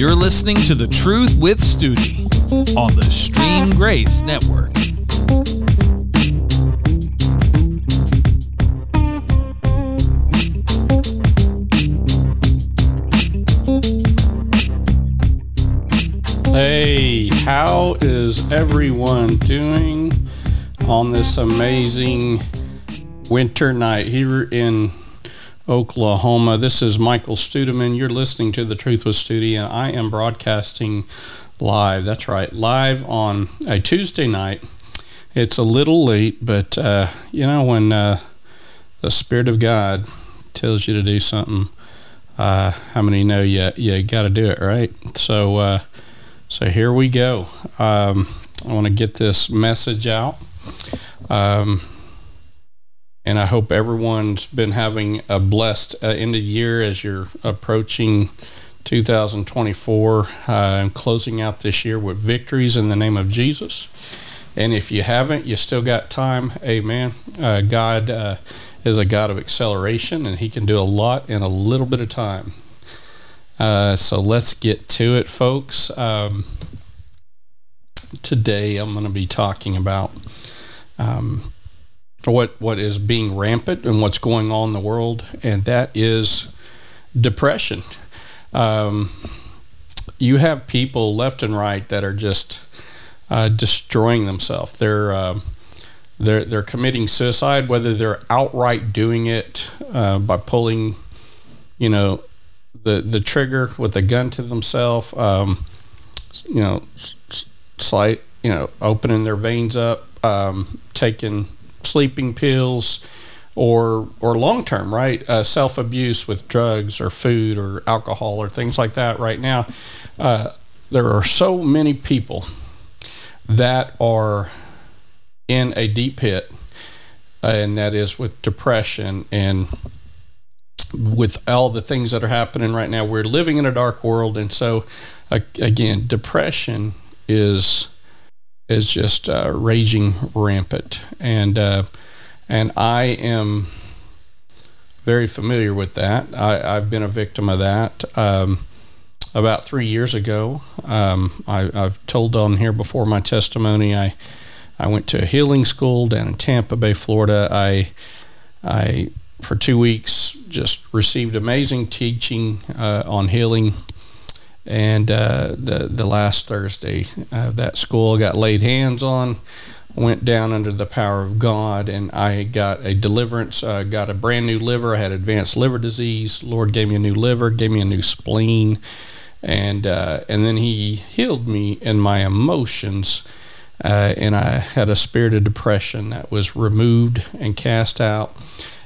You're listening to The Truth with Studi on the Stream Grace Network. Hey, how is everyone doing on this amazing winter night here in Oklahoma? This is Michael Studeman. You're listening to The Truth with Studi, and I am broadcasting live. That's right, live on a Tuesday night. It's a little late, but uh, you know, when uh, the Spirit of God tells you to do something, uh, how many know you, you got to do it, right? So, uh, so here we go. Um, I want to get this message out. Um, and I hope everyone's been having a blessed uh, end of year as you're approaching 2024 uh, and closing out this year with victories in the name of Jesus. And if you haven't, you still got time. Amen. Uh, God uh, is a God of acceleration, and He can do a lot in a little bit of time. Uh, so let's get to it, folks. Um, today I'm going to be talking about um, what what is being rampant and what's going on in the world, and that is depression. Um, you have people left and right that are just uh, destroying themselves. They're uh, they're they're committing suicide, whether they're outright doing it uh, by pulling, you know, the the trigger with a gun to themselves, um, you know, slight, you know, opening their veins up, um, taking sleeping pills, or or long term, right? Uh, Self abuse with drugs or food or alcohol or things like that. Right now, uh, there are so many people that are in a deep pit, uh, and that is with depression and with all the things that are happening right now. We're living in a dark world, and so again, depression is is just uh, raging rampant, and uh, and I am very familiar with that. I, have been a victim of that. Um, about three years ago, um, I, I've told on here before my testimony. I I went to a healing school down in Tampa Bay, Florida. I I for two weeks just received amazing teaching uh, on healing. And uh, the the last Thursday, uh, that school got laid hands on, went down under the power of God, and I got a deliverance. Uh, got a brand new liver. I had advanced liver disease. Lord gave me a new liver, gave me a new spleen, and uh, and then He healed me in my emotions. Uh, and I had a spirit of depression that was removed and cast out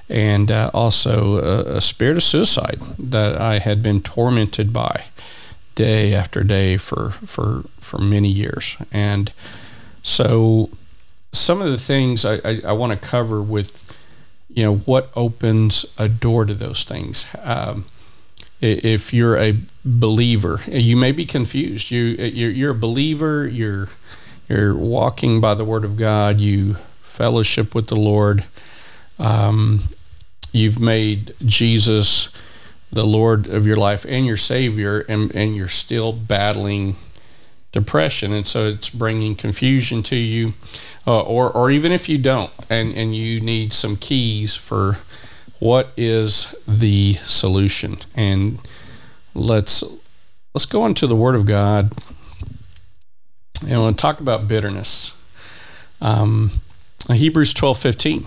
and uh, also a, a, spirit of suicide that I had been tormented by day after day for for for many years. And so, some of the things I, I, I want to cover with you know what opens a door to those things. Um, if you're a believer, you may be confused. You you're, you're a believer. You're you're walking by the Word of God. You fellowship with the Lord. Um, you've made Jesus the Lord of your life and your Savior, and, and you're still battling depression. And so it's bringing confusion to you. Uh, or, or even if you don't, and, and you need some keys for what is the solution. And let's let's go into the Word of God and we'll talk about bitterness. Um, Hebrews twelve fifteen.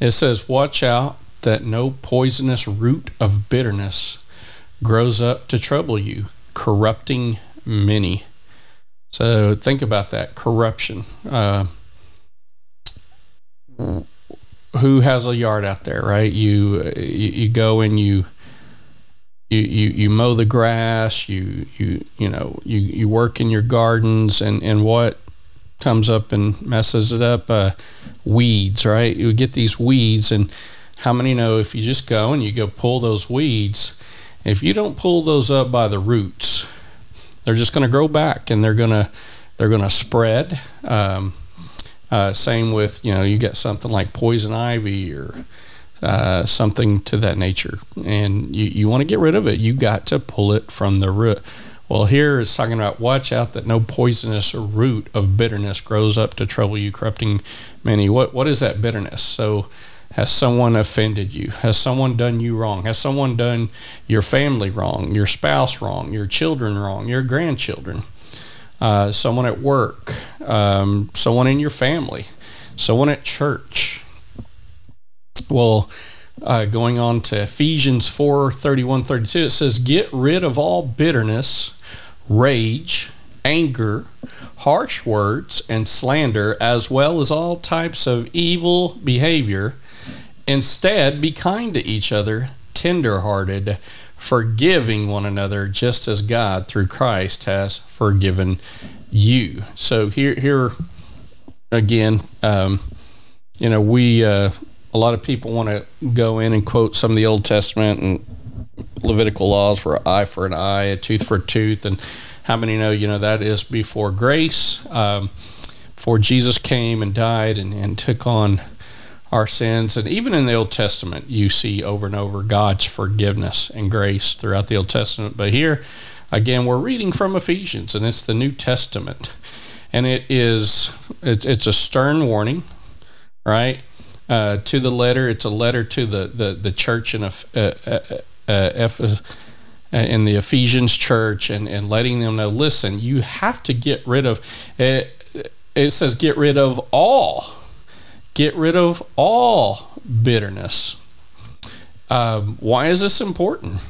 It says, Watch out that no poisonous root of bitterness grows up to trouble you, corrupting many. So think about that corruption. Uh, who has a yard out there, right? You, you you go and you you, you, you mow the grass, you you you know you, you work in your gardens, and, and what comes up and messes it up? Uh, weeds, right? You get these weeds, and how many know if you just go and you go pull those weeds, if you don't pull those up by the roots, they're just going to grow back and they're going to they're going to spread. Um, uh, same with you know you get something like poison ivy or uh, something to that nature, and you, you want to get rid of it. You got to pull it from the root. Well, here it's talking about watch out that no poisonous root of bitterness grows up to trouble you, corrupting many. What what is that bitterness? So has someone offended you? Has someone done you wrong? Has someone done your family wrong, your spouse wrong, your children wrong, your grandchildren? Uh, someone at work, um, someone in your family, someone at church. Well, uh, going on to Ephesians 4 31 32, it says, Get rid of all bitterness, rage, anger, harsh words, and slander, as well as all types of evil behavior. Instead, be kind to each other, tenderhearted, forgiving one another, just as God, through Christ, has forgiven you. So here, here again, um, you know, we uh, a lot of people want to go in and quote some of the Old Testament and Levitical laws for eye for an eye, a tooth for a tooth, and how many know you know that is before grace, um, before Jesus came and died and, and took on our sins, and even in the Old Testament, you see over and over God's forgiveness and grace throughout the Old Testament. But here, again, we're reading from Ephesians, and it's the New Testament, and it is it's, it's a stern warning, right? Uh, to the letter. It's a letter to the the, the church in a, uh, uh, uh, in the Ephesians church, and, and letting them know. Listen, you have to get rid of. It, it says get rid of all. Get rid of all bitterness. Um, why is this important?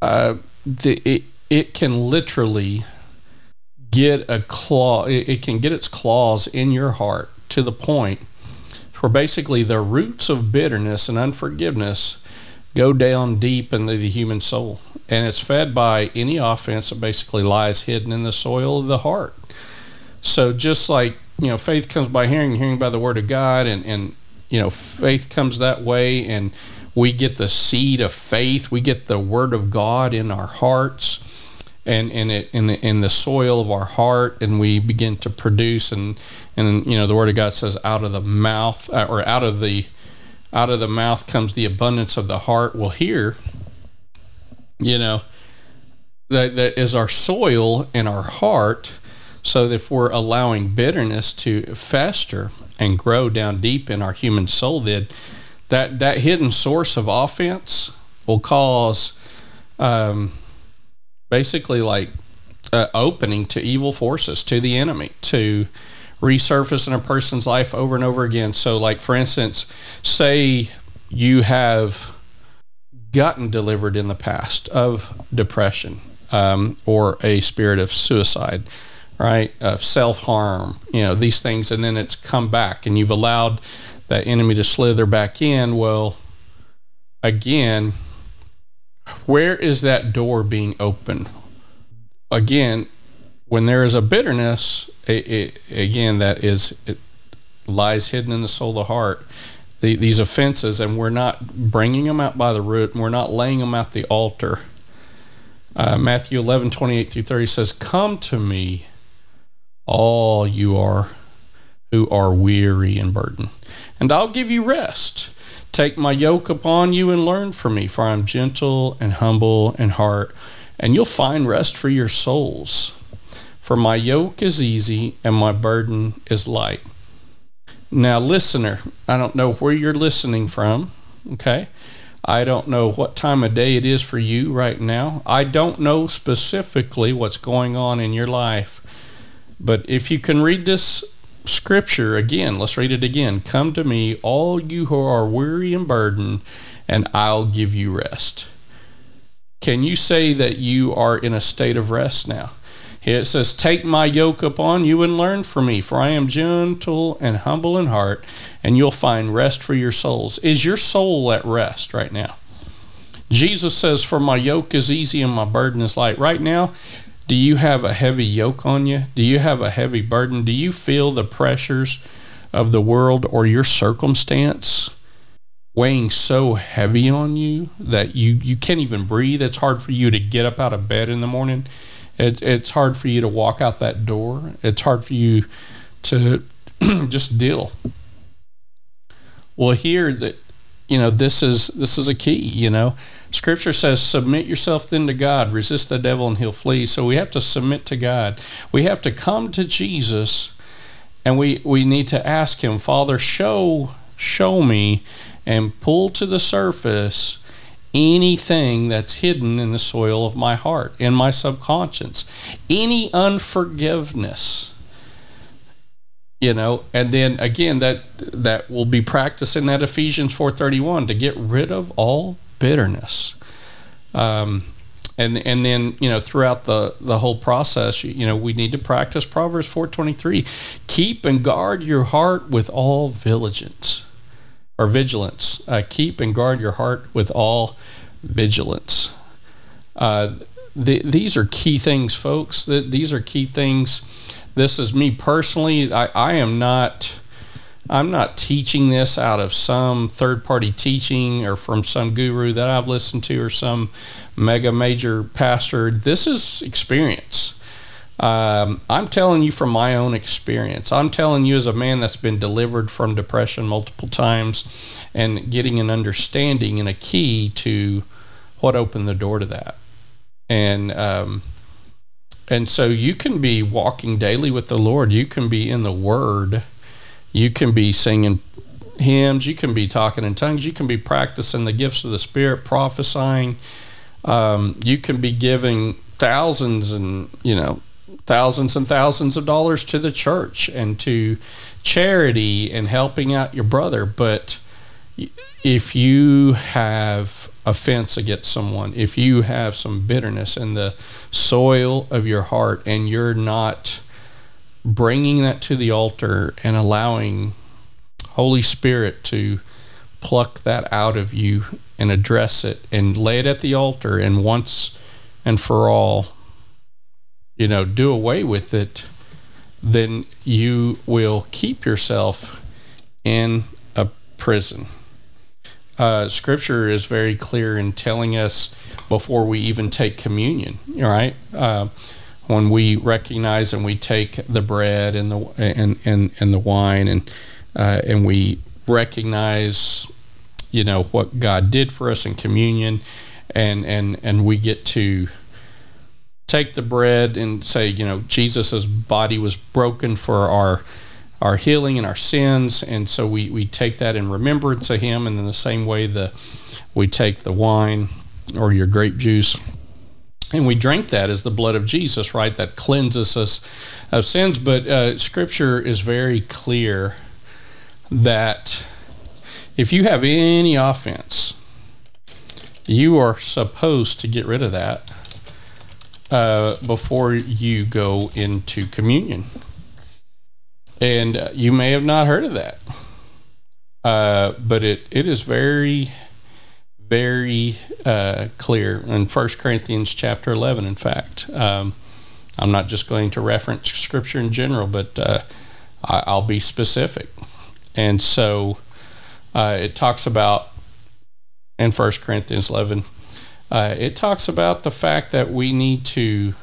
Uh, the, it, it can literally get a claw, it, it can get its claws in your heart to the point where basically the roots of bitterness and unforgiveness go down deep into the human soul. And it's fed by any offense that basically lies hidden in the soil of the heart. So just like, you know, faith comes by hearing, hearing by the word of God, and, and you know, faith comes that way, and we get the seed of faith, we get the word of God in our hearts and and it in the in the soil of our heart and we begin to produce and and you know the word of God says out of the mouth uh, or out of the out of the mouth comes the abundance of the heart. Well here you know that, that is our soil and our heart so if we're allowing bitterness to fester and grow down deep in our human soul then that that hidden source of offense will cause um, basically like uh, opening to evil forces, to the enemy, to resurface in a person's life over and over again. So, like for instance, say you have gotten delivered in the past of depression um, or a spirit of suicide, right? Of self harm, you know, these things, and then it's come back and you've allowed that enemy to slither back in. Well, again, where is that door being open? Again, when there is a bitterness, it, it, again, that is, it lies hidden in the soul of the heart. The, these offenses, and we're not bringing them out by the root, and we're not laying them at the altar. Uh, Matthew 11, 28 through 30 says, Come to me, all you are who are weary and burdened, and I'll give you rest. Take my yoke upon you and learn from me, for I am gentle and humble in heart, and you'll find rest for your souls. For my yoke is easy and my burden is light. Now, listener, I don't know where you're listening from, okay? I don't know what time of day it is for you right now. I don't know specifically what's going on in your life. But if you can read this scripture again. Let's read it again. Come to me, all you who are weary and burdened, and I'll give you rest. Can you say that you are in a state of rest now? It says, Take my yoke upon you and learn from me, for I am gentle and humble in heart, and you'll find rest for your souls. Is your soul at rest right now? Jesus says, For my yoke is easy and my burden is light. Right now, do you have a heavy yoke on you? Do you have a heavy burden? Do you feel the pressures of the world or your circumstance weighing so heavy on you that you, you can't even breathe? It's hard for you to get up out of bed in the morning. It, it's hard for you to walk out that door. It's hard for you to just deal. Well, here that you know this is this is a key you know. Scripture says submit yourself then to god. Resist the devil and he'll flee. So we have to submit to god. We have to come to jesus and we we need to ask him father show show me and pull to the surface anything that's hidden in the soil of my heart in my subconscious. Any unforgiveness you know and then again that that will be practicing that ephesians 4.31 to get rid of all bitterness. Um, and and then you know throughout the the whole process you know we need to practice proverbs 4.23 keep and guard your heart with all vigilance or vigilance. Uh, keep and guard your heart with all vigilance. Uh, the, these are key things folks. These are key things this is me personally. I, I am not. I'm not teaching this out of some third party teaching or from some guru that I've listened to or some mega major pastor. This is experience. Um, I'm telling you from my own experience. I'm telling you as a man that's been delivered from depression multiple times and getting an understanding and a key to what opened the door to that. And um, and so you can be walking daily with the Lord. You can be in the Word. You can be singing hymns. You can be talking in tongues. You can be practicing the gifts of the Spirit, prophesying. Um, you can be giving thousands and, you know, thousands and thousands of dollars to the church and to charity and helping out your brother. But if you have offense against someone, if you have some bitterness in the soil of your heart and you're not bringing that to the altar and allowing Holy Spirit to pluck that out of you and address it and lay it at the altar and once and for all, you know, do away with it, then you will keep yourself in a prison uh, scripture is very clear in telling us before we even take communion, right? Uh, when we recognize and we take the bread and the and and, and the wine and uh, and we recognize, you know, what God did for us in communion, and and and we get to take the bread and say, you know, Jesus's body was broken for our our healing and our sins. And so we, we take that in remembrance of him. And in the same way, the we take the wine or your grape juice and we drink that as the blood of Jesus, right? That cleanses us of sins. But uh, Scripture is very clear that if you have any offense, you are supposed to get rid of that uh, before you go into communion and you may have not heard of that. Uh, but it, it is very, very uh, clear in First Corinthians chapter 11, in fact. Um, I'm not just going to reference scripture in general, but uh, I, will be specific. And so uh, it talks about in First Corinthians 11, uh, it talks about the fact that we need to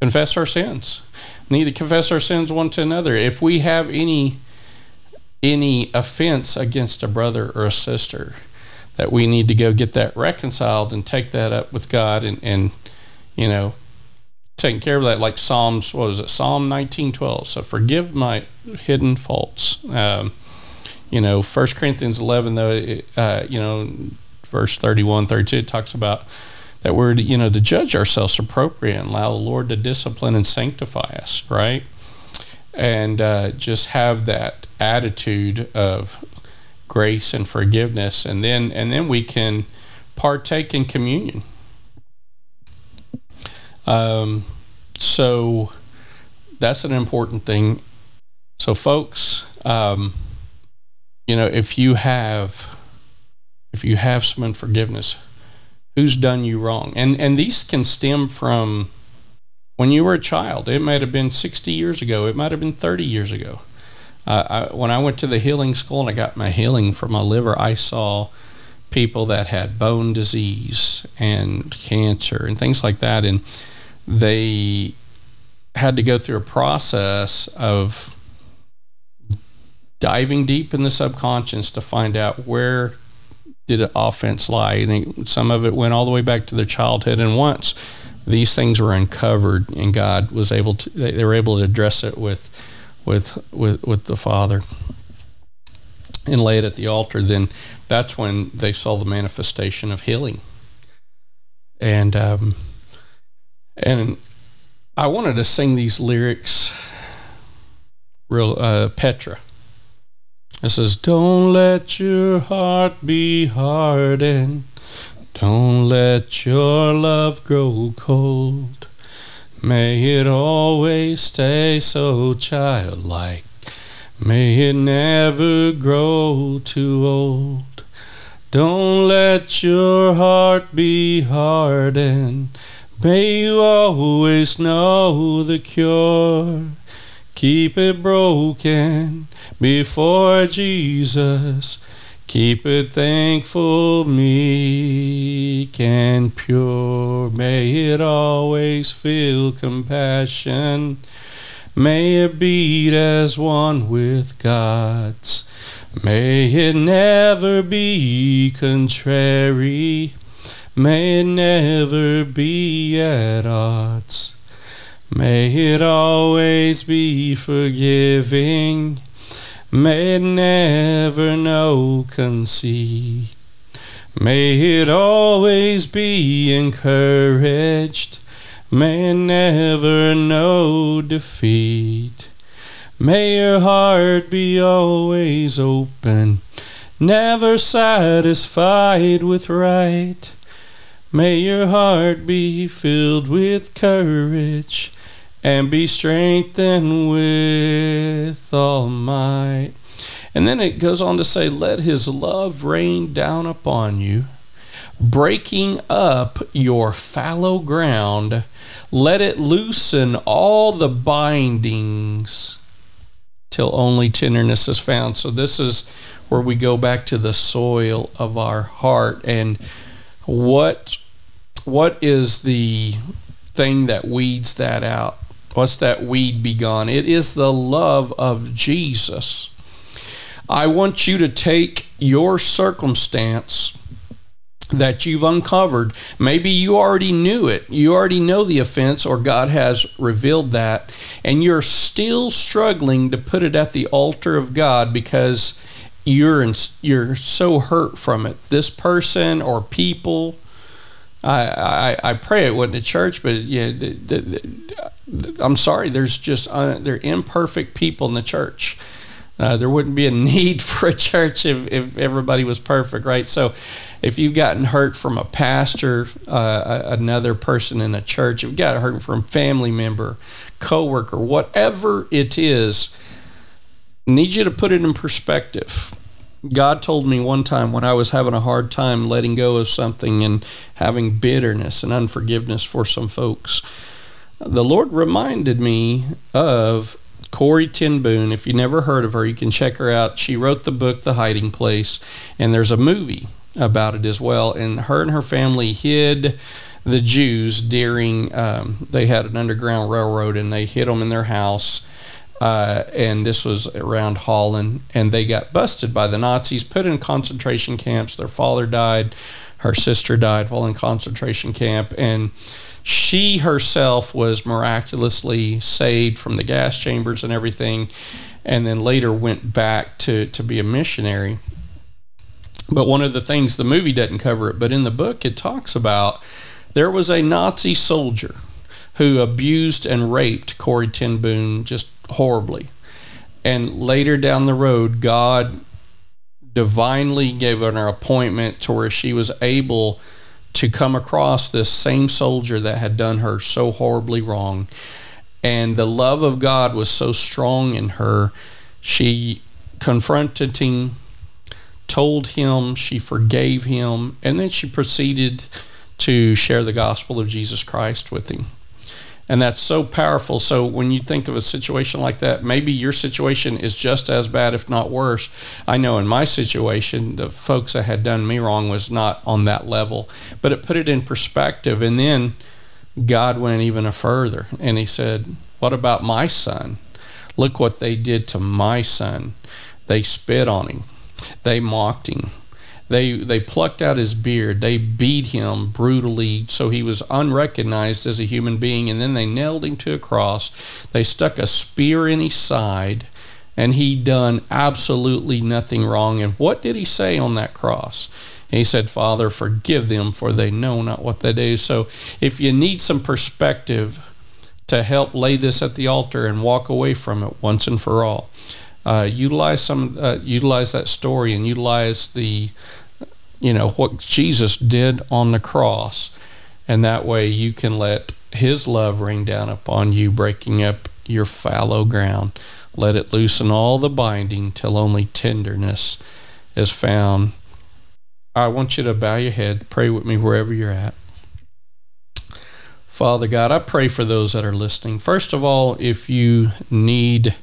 confess our sins. Need to confess our sins one to another. If we have any any offense against a brother or a sister, that we need to go get that reconciled and take that up with God and, and you know taking care of that like Psalms what was it Psalm nineteen twelve. So forgive my hidden faults. Um, you know, First Corinthians eleven though, it, uh, you know, verse 31, 32, it talks about that we're you know to judge ourselves appropriate and allow the Lord to discipline and sanctify us, right? And uh, just have that attitude of grace and forgiveness, and then and then we can partake in communion. Um, so that's an important thing. So, folks, um, you know, if you have if you have some unforgiveness, who's done you wrong. And and these can stem from when you were a child. It might have been 60 years ago. It might have been 30 years ago. Uh, I, when I went to the healing school and I got my healing from my liver, I saw people that had bone disease and cancer and things like that, and they had to go through a process of diving deep in the subconscious to find out where did an offense lie, and some of it went all the way back to their childhood. And once these things were uncovered, and God was able to, they, were able to address it with, with, with, with the Father and lay it at the altar. Then that's when they saw the manifestation of healing. And um, and I wanted to sing these lyrics, real uh, Petra. It says, Don't let your heart be hardened. Don't let your love grow cold. May it always stay so childlike. May it never grow too old. Don't let your heart be hardened. May you always know the cure. Keep it broken before Jesus. Keep it thankful, meek, and pure. May it always feel compassion. May it beat as one with God's. May it never be contrary. May it never be at odds. May it always be forgiving. May it never know conceit. May it always be encouraged. May it never know defeat. May your heart be always open, never satisfied with right. May your heart be filled with courage and be strengthened with all might. And then it goes on to say, Let his love rain down upon you, breaking up your fallow ground. Let it loosen all the bindings till only tenderness is found. So, this is where we go back to the soil of our heart and what what is the thing that weeds that out? What's that weed be gone? It is the love of Jesus. I want you to take your circumstance that you've uncovered. Maybe you already knew it. You already know the offense, or God has revealed that, and you're still struggling to put it at the altar of God because you're in, you're so hurt from it. This person or people I, I, pray it wasn't a church, but yeah, the, the, the, I'm sorry. There's just uh, they're imperfect people in the church. Uh, there wouldn't be a need for a church if, if everybody was perfect, right? So, if you've gotten hurt from a pastor, uh, another person in a church, if you've got hurt from family member, coworker, whatever it is, need you to put it in perspective God told me one time when I was having a hard time letting go of something and having bitterness and unforgiveness for some folks, the Lord reminded me of Corrie ten Boom. If you never heard of her, you can check her out. She wrote the book The Hiding Place, and there's a movie about it as well. And her and her family hid the Jews during um, they had an underground railroad, and they hid them in their house uh, and this was around Holland, and they got busted by the Nazis, put in concentration camps. Their father died, her sister died while in concentration camp, and she herself was miraculously saved from the gas chambers and everything, and then later went back to, to be a missionary. But one of the things the movie doesn't cover it, but in the book it talks about there was a Nazi soldier who abused and raped Corrie ten Boom just horribly. And later down the road, God divinely gave her an appointment to where she was able to come across this same soldier that had done her so horribly wrong. And the love of God was so strong in her, she confronted him, told him, she forgave him, and then she proceeded to share the gospel of Jesus Christ with him and that's so powerful. So when you think of a situation like that maybe your situation is just as bad if not worse. I know in my situation the folks that had done me wrong was not on that level. But it put it in perspective. And then god went even further and he said what about my son? Look what they did to my son. They spit on him. They mocked him They they plucked out his beard. They beat him brutally so he was unrecognized as a human being and then they nailed him to a cross. They stuck a spear in his side and he done absolutely nothing wrong. And what did he say on that cross? he said, Father, forgive them, for they know not what they do. So if you need some perspective to help lay this at the altar and walk away from it once and for all, uh, utilize some uh, utilize that story and utilize the you know what Jesus did on the cross, and that way you can let His love rain down upon you, breaking up your fallow ground. Let it loosen all the binding till only tenderness is found I want you to bow your head, pray with me wherever you're at. Father God, I pray for those that are listening. First of all, if you need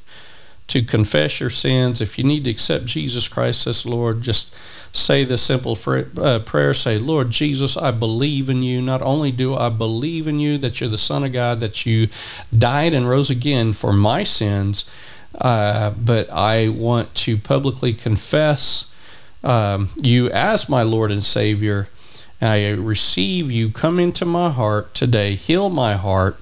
to confess your sins, if you need to accept Jesus Christ as Lord, just say the simple uh, prayer say, Lord Jesus, I believe in you. Not only do I believe in you that you're the Son of God, that you died and rose again for my sins, uh, but I want to publicly confess um, you as my Lord and Savior. I receive you. Come into my heart today. Heal my heart.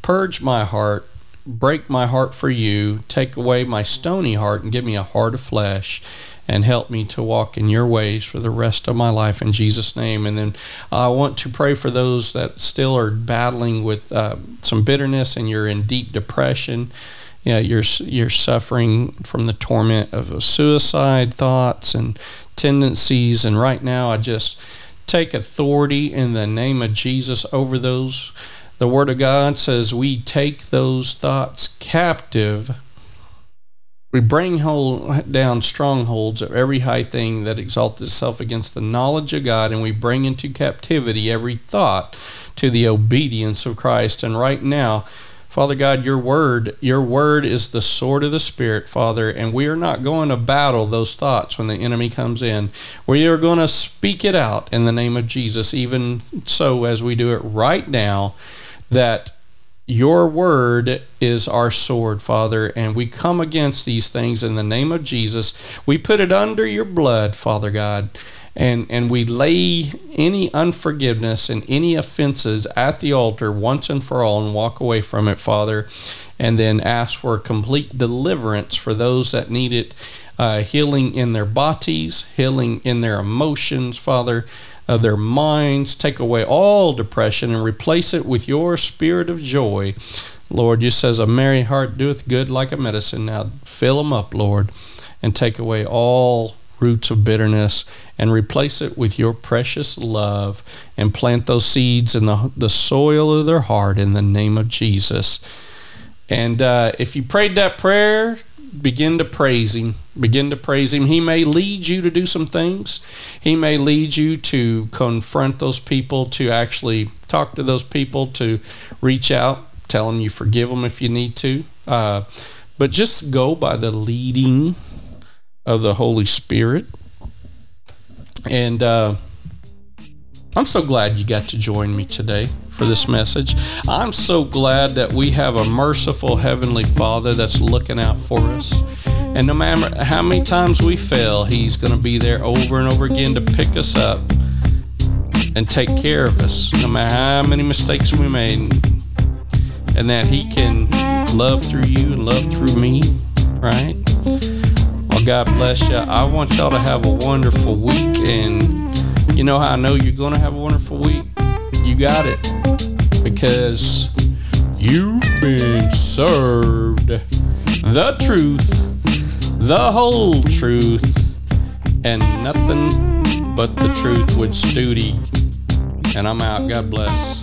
Purge my heart. Break my heart for you. Take away my stony heart and give me a heart of flesh and help me to walk in your ways for the rest of my life in Jesus' name. And then I want to pray for those that still are battling with uh, some bitterness and you're in deep depression you know, you're you're suffering from the torment of suicide thoughts and tendencies. And right now, I just take authority in the name of Jesus over those. The Word of God says we take those thoughts captive. We bring hold, down strongholds of every high thing that exalts itself against the knowledge of God, and we bring into captivity every thought to the obedience of Christ. And right now, Father God, your word, your word is the sword of the Spirit, Father, and we are not going to battle those thoughts when the enemy comes in. We are going to speak it out in the name of Jesus, even so as we do it right now, that your word is our sword, Father, and we come against these things in the name of Jesus. We put it under your blood, Father God and and we lay any unforgiveness and any offenses at the altar once and for all and walk away from it father and then ask for complete deliverance for those that need it uh, healing in their bodies healing in their emotions father of their minds take away all depression and replace it with your spirit of joy lord you says a merry heart doeth good like a medicine now fill them up lord and take away all roots of bitterness and replace it with your precious love and plant those seeds in the, the soil of their heart in the name of Jesus. And uh, if you prayed that prayer, begin to praise Him. Begin to praise Him. He may lead you to do some things. He may lead you to confront those people, to actually talk to those people, to reach out, tell them you forgive them if you need to. Uh, but just go by the leading of the Holy Spirit. And uh, I'm so glad you got to join me today for this message. I'm so glad that we have a merciful Heavenly Father that's looking out for us. And no matter how many times we fail, He's going to be there over and over again to pick us up and take care of us, no matter how many mistakes we made. And that He can love through you and love through me, right? Well, God bless you. I want y'all to have a wonderful week. And you know how I know you're going to have a wonderful week? Got it. Because you've been served the truth, the whole truth, and nothing but the truth with Studi. And I'm out. God bless.